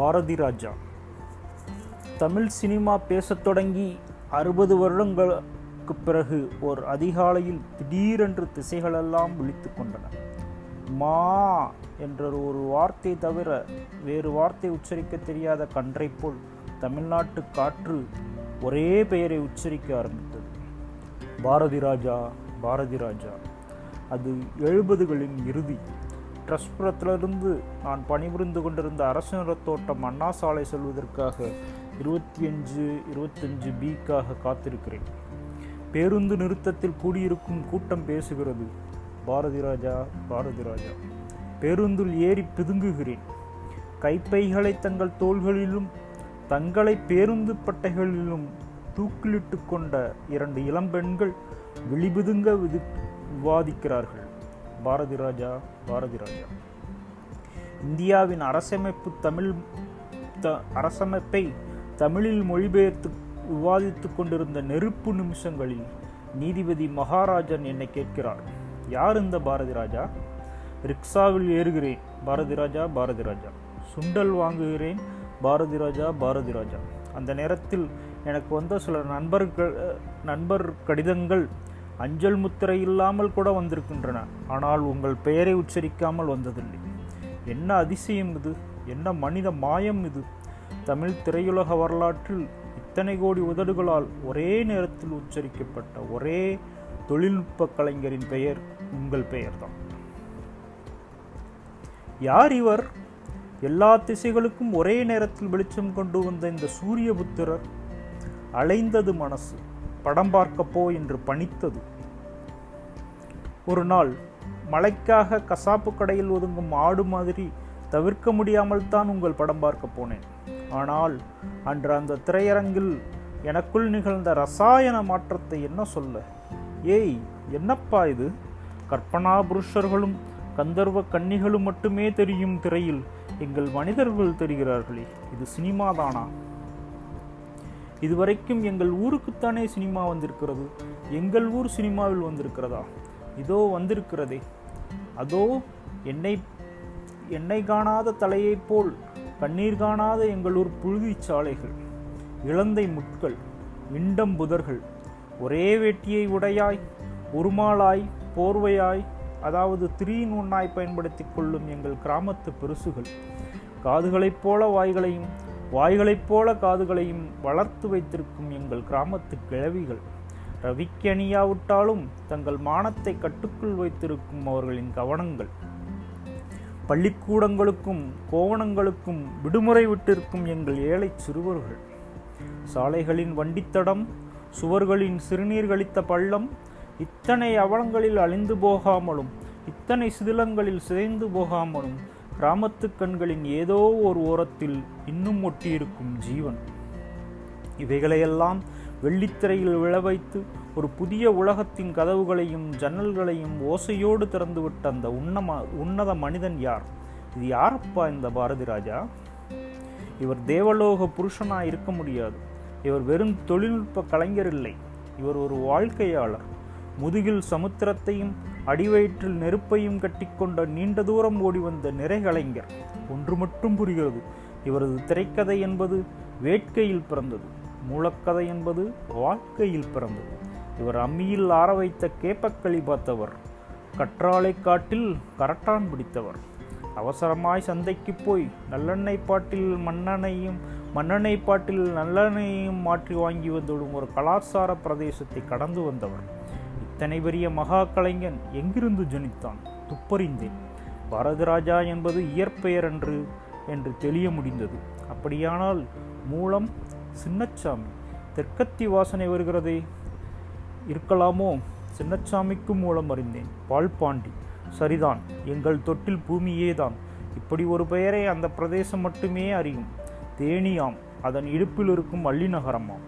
Bharathi Raja. Tamil cinema பேசத் தொடங்கி அறுபது வருடங்களுக்கு பிறகு ஓர் அதிகாலையில் திடீரென்று திசைகளெல்லாம் விழித்து கொண்டன. மா என்ற ஒரு வார்த்தை தவிர வேறு வார்த்தை உச்சரிக்க தெரியாத கன்றை போல் தமிழ்நாட்டு காற்று ஒரே பெயரை உச்சரிக்க ஆரம்பித்தது. பாரதி ராஜா பாரதி ராஜா. அது எழுபதுகளின் இறுதி. ட்ரஸ்புரத்திலிருந்து நான் பணிபுரிந்து கொண்டிருந்த அரசு தோட்டம் அண்ணா சாலை செல்வதற்காக இருபத்தி அஞ்சு இருபத்தஞ்சு பிக்காக காத்திருக்கிறேன். பேருந்து நிறுத்தத்தில் கூடியிருக்கும் கூட்டம் பேசுகிறது. பாரதி ராஜா பாரதி ராஜா. பேருந்தில் ஏறி பிதுங்குகிறேன். கைப்பைகளை தங்கள் தோள்களிலும் தங்களை பேருந்து பட்டைகளிலும் தூக்கிலிட்டு கொண்ட இரண்டு இளம்பெண்கள் விழிபிதுங்க விவாதிக்கிறார்கள். பாரதி ராஜா பாரதி ராஜா. இந்தியாவின் அரசமைப்பு தமிழ் த அரசமைப்பை தமிழில் மொழிபெயர்த்து விவாதித்துக் கொண்டிருந்த நெருப்பு நிமிஷங்களில் நீதிபதி மகாராஜன் என்னை கேட்கிறார். யார் இந்த பாரதி ராஜா? ரிக்ஷாவில் ஏறுகிறேன். பாரதி ராஜா பாரதி ராஜா. சுண்டல் வாங்குகிறேன். பாரதி ராஜா பாரதி ராஜா. அந்த நேரத்தில் எனக்கு வந்த சில நண்பர்கள் நண்பர் கடிதங்கள் அஞ்சல் முத்திரை இல்லாமல் கூட வந்திருக்கின்றன. ஆனால் உங்கள் பெயரை உச்சரிக்காமல் வந்ததில்லை. என்ன அதிசயம் இது? என்ன மனித மாயம் இது? தமிழ் திரையுலக வரலாற்றில் இத்தனை கோடி உதடுகளால் ஒரே நேரத்தில் உச்சரிக்கப்பட்ட ஒரே தொழில்நுட்ப கலைஞரின் பெயர் உங்கள் பெயர்தான். யார் இவர்? எல்லா திசைகளுக்கும் ஒரே நேரத்தில் வெளிச்சம் கொண்டு வந்த இந்த சூரியபுத்திரர் அலைந்தது மனசு. படம் பார்க்கப்போ போ என்று பணித்தது. ஒரு நாள் மழைக்காக கசாப்பு கடையில் ஒதுங்கும் ஆடு மாதிரி தவிர்க்க முடியாமல் தான் உங்கள் படம் பார்க்க போனேன். ஆனால் அன்று அந்த திரையரங்கில் எனக்குள் நிகழ்ந்த ரசாயன மாற்றத்தை என்ன சொல்ல? ஏய் என்னப்பா இது? கற்பனா புருஷர்களும் கந்தர்வ கன்னிகளும் மட்டுமே தெரியும் திரையில். எங்கள் மனிதர்கள் தெரிகிறார்களே இது சினிமாதானா? இதுவரைக்கும் எங்கள் ஊருக்குத்தானே சினிமா வந்திருக்கிறது? எங்கள் ஊர் சினிமாவில் வந்திருக்கிறதா? இதோ வந்திருக்கிறதே. அதோ என்னை என்னை காணாத தலையைப் போல் கண்ணீர் காணாத எங்களூர் புழுதிச் சாலைகள் இளந்தை முட்கள் இண்டம் புதர்கள் ஒரே வேட்டியை உடையாய் உருமாளாய் போர்வையாய் அதாவது த்ரீன் ஒன்னாய் பயன்படுத்தி கொள்ளும் எங்கள் கிராமத்து பெருசுகள் காதுகளைப் போல வாய்களையும் வாய்களைப் போல காதுகளையும் வளர்த்து வைத்திருக்கும் எங்கள் கிராமத்து கிழவிகள். ரவிக்கணியாவிட்டாலும் தங்கள் மானத்தை கட்டுக்குள் வைத்திருக்கும் அவர்களின் கவனங்கள். பள்ளிக்கூடங்களுக்கும் கோவணங்களுக்கும் விடுமுறை விட்டிருக்கும் எங்கள் ஏழை சிறுவர்கள். சாலைகளின் வண்டித்தடம் சுவர்களின் சிறுநீர் கழித்த பள்ளம் இத்தனை அவலங்களில் அழிந்து போகாமலும் இத்தனை சிதிலங்களில் சிதைந்து போகாமலும் கிராமத்து கண்களின் ஏதோ ஒரு ஓரத்தில் இன்னும் ஒட்டியிருக்கும் ஜீவன். இவைகளையெல்லாம் வெள்ளித்திரையில் விழ வைத்து ஒரு புதிய உலகத்தின் கதவுகளையும் ஜன்னல்களையும் ஓசையோடு திறந்துவிட்ட அந்த உன்னம உன்னத மனிதன் யார்? இது யாரப்பா இந்த பாரதி ராஜா? இவர் தேவலோக புருஷனாக இருக்க முடியாது. இவர் வெறும் தொழில்நுட்ப கலைஞர் இல்லை. இவர் ஒரு வாழ்க்கையாளர். முதுகில் சமுத்திரத்தையும் அடிவயிற்றில் நெருப்பையும் கட்டிக்கொண்ட நீண்ட தூரம் ஓடி வந்த நிறைகலைஞர். ஒன்று மட்டும் புரிகிறது. இவரது திரைக்கதை என்பது வேட்கையில் பிறந்தது. மூலக்கதை என்பது வாழ்க்கையில் பிறந்தது. இவர் அம்மியில் ஆற வைத்த கேப்பக்களி பார்த்தவர். கற்றாழை காட்டில் கரட்டான் பிடித்தவர். அவசரமாய் சந்தைக்கு போய் நல்லெண்ணெய் பாட்டில் மண்ணெண்ணையும் மண்ணெண்ணெய் பாட்டில் நல்லெண்ணையும் மாற்றி வாங்கி வந்துவிடும் ஒரு கலாச்சார பிரதேசத்தை கடந்து வந்தவர். இத்தனை பெரிய மகா கலைஞன் எங்கிருந்து ஜனித்தான்? துப்பறிந்தேன். பரதராஜா என்பது இயற்பெயர் என்று என்று தெளிய முடிந்தது. அப்படியானால் மூலம் சின்னச்சாமி தெற்கத்தி வாசனை வருகிறதே? இருக்கலாமோ? சின்னச்சாமிக்கும் மூலம் அறிந்தேன். பால்பாண்டி. சரிதான் எங்கள் தொட்டில் பூமியே தான் இப்படி ஒரு பெயரை அந்த பிரதேசம் மட்டுமே அறியும். தேனியாம் அதன் இடுப்பில் இருக்கும் அள்ளி நகரமாம்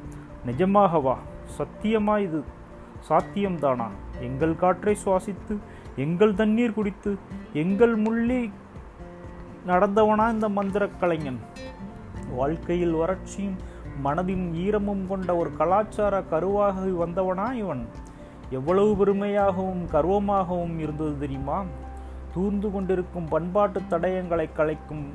நிஜமாகவா? சத்தியமா இது? சாத்தியம்தானா எங்கள் காற்றை சுவாசித்து எங்கள் தண்ணீர் குடித்து எங்கள் முள்ளி நடந்தவனா இந்த மந்திர கலைஞன் வாழ்க்கையில் வறட்சியும் மனதின் ஈரமும் கொண்ட ஒரு கலாச்சார கருவாக வந்தவனா இவன். எவ்வளவு பெருமையாகவும் கர்வமாகவும் இருந்தது தெரியுமா? தூர்ந்து கொண்டிருக்கும் பண்பாட்டு தடயங்களை கலைக்கும்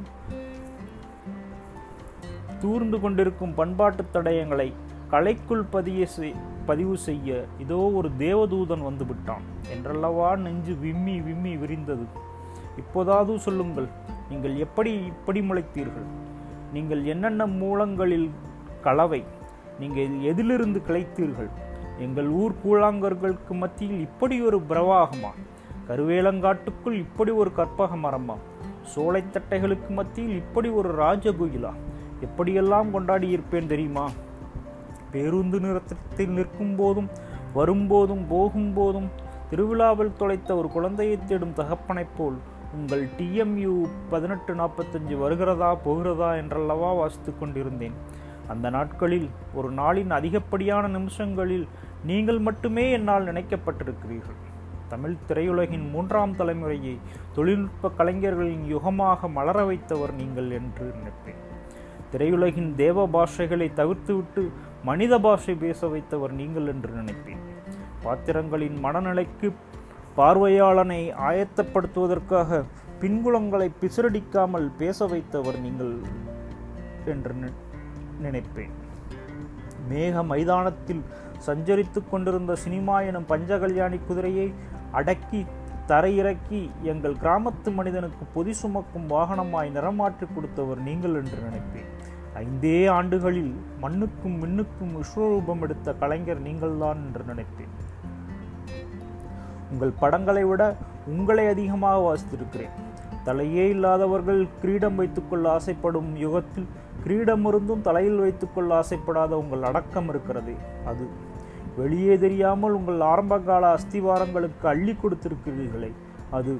தூர்ந்து கொண்டிருக்கும் பண்பாட்டு தடயங்களை கலைக்குள் பதிய செய்- பதிவு செய்ய இதோ ஒரு தேவதூதன் வந்து விட்டான் என்றல்லவா நெஞ்சு விம்மி விம்மி விரிந்தது. இப்போதாவது சொல்லுங்கள் நீங்கள் எப்படி இப்படி முளைத்தீர்கள்? நீங்கள் என்னென்ன மூலங்களில் கலவை? நீங்கள் எதிலிருந்து கிளைத்தீர்கள்? எங்கள் ஊர் கூழாங்கர்களுக்கு மத்தியில் இப்படி ஒரு பிரவாகமா? கருவேலங்காட்டுக்குள் இப்படி ஒரு கற்பக மரமா? சோலைத்தட்டைகளுக்கு மத்தியில் இப்படி ஒரு ராஜகுயிலா? எப்படியெல்லாம் கொண்டாடி இருப்பேன் தெரியுமா? பேருந்து நிறுத்தத்தில் நிற்கும் போதும் வரும்போதும் போகும்போதும் திருவிழாவில் தொலைத்த ஒரு குழந்தையை தேடும் தகப்பனைப் போல் உங்கள் டிஎம்யூ பதினெட்டு நாற்பத்தஞ்சு வருகிறதா போகிறதா என்றல்லவா வாசித்துக் கொண்டிருந்தேன். அந்த நாட்களில் ஒரு நாளின் அதிகப்படியான நிமிஷங்களில் நீங்கள் மட்டுமே என்னால் நினைக்கப்பட்டிருக்கிறீர்கள். தமிழ் திரையுலகின் மூன்றாம் தலைமுறையை தொழில்நுட்ப கலைஞர்களின் யுகமாக மலர வைத்தவர் நீங்கள் என்று நினைப்பேன். திரையுலகின் தேவ பாஷைகளை தவிர்த்துவிட்டு மனித பாஷை பேச வைத்தவர் நீங்கள் என்று நினைப்பேன். பாத்திரங்களின் மனநிலைக்கு பார்வையாளனை ஆயத்தப்படுத்துவதற்காக பின்குளங்களை பிசிறடிக்காமல் பேச வைத்தவர் நீங்கள் என்று நி- நினைப்பேன். மேக மைதானத்தில் சஞ்சரித்துக் கொண்டிருந்த சினிமா எனும் பஞ்சகல்யாணி குதிரையை அடக்கி தரையிறக்கி எங்கள் கிராமத்து மனிதனுக்கு பொதி சுமக்கும் வாகனமாய் நிறமாற்றி கொடுத்தவர் நீங்கள் என்று நினைப்பேன். ஐந்தே ஆண்டுகளில் மண்ணுக்கும் மின்னுக்கும் விஸ்வரூபம் எடுத்த கலைஞர் நீங்கள்தான் என்று நினைப்பேன் உங்கள் படங்களை விட உங்களை அதிகமாக வாசித்திருக்கிறேன். தலையே இல்லாதவர்கள் கிரீடம் வைத்துக்கொள்ள ஆசைப்படும் யுகத்தில் கிரீடம் இருந்தும் தலையில் வைத்துக்கொள்ள ஆசைப்படாத உங்கள் அடக்கம் இருக்கிறது அது. வெளியே தெரியாமல் உங்கள் ஆரம்பகால அஸ்திவாரங்களுக்கு அள்ளி கொடுத்திருக்கிறீர்களே அது.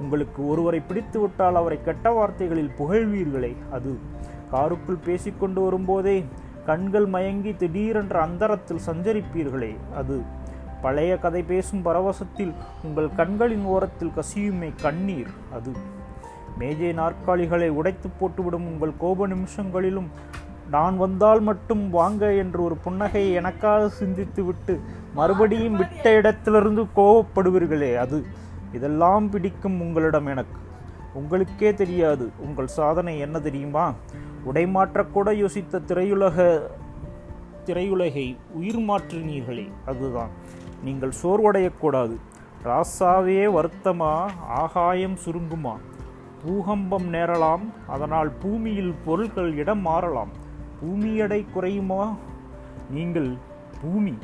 உங்களுக்கு ஒருவரை பிடித்து விட்டால் அவரை கெட்ட வார்த்தைகளில் புகழ்வீர்களே அது. காருக்குள் பேசிக்கொண்டு வரும்போதே கண்கள் மயங்கி திடீரென்ற அந்தரத்தில் சஞ்சரிப்பீர்களே அது பழைய கதை பேசும் பரவசத்தில் உங்கள் கண்களின் ஓரத்தில் கசியுமே கண்ணீர் அது மேஜை நாற்காலிகளை உடைத்து போட்டுவிடும் உங்கள் கோப நிமிஷங்களிலும் நான் வந்தால் மட்டும் வாங்க என்று ஒரு புன்னகையை எனக்காக சிந்தித்துவிட்டு மறுபடியும் விட்ட இடத்திலிருந்து கோபப்படுவீர்களே அது இதெல்லாம் பிடிக்கும் உங்களிடம் எனக்கு. உங்களுக்கே தெரியாது. உங்கள் சாதனை என்ன தெரியுமா? உடைமாற்றக்கூட யோசித்த திரையுலக திரையுலகை உயிர் மாற்றினீர்களே அதுதான். நீங்கள் சோர்வடையக்கூடாது ராசாவே வருத்தமா? ஆகாயம் சுருங்குமா? பூகம்பம் நேரலாம் அதனால் பூமியில் பொருட்கள் இடம் மாறலாம். பூமியடை குறையுமா? நீங்கள் பூமி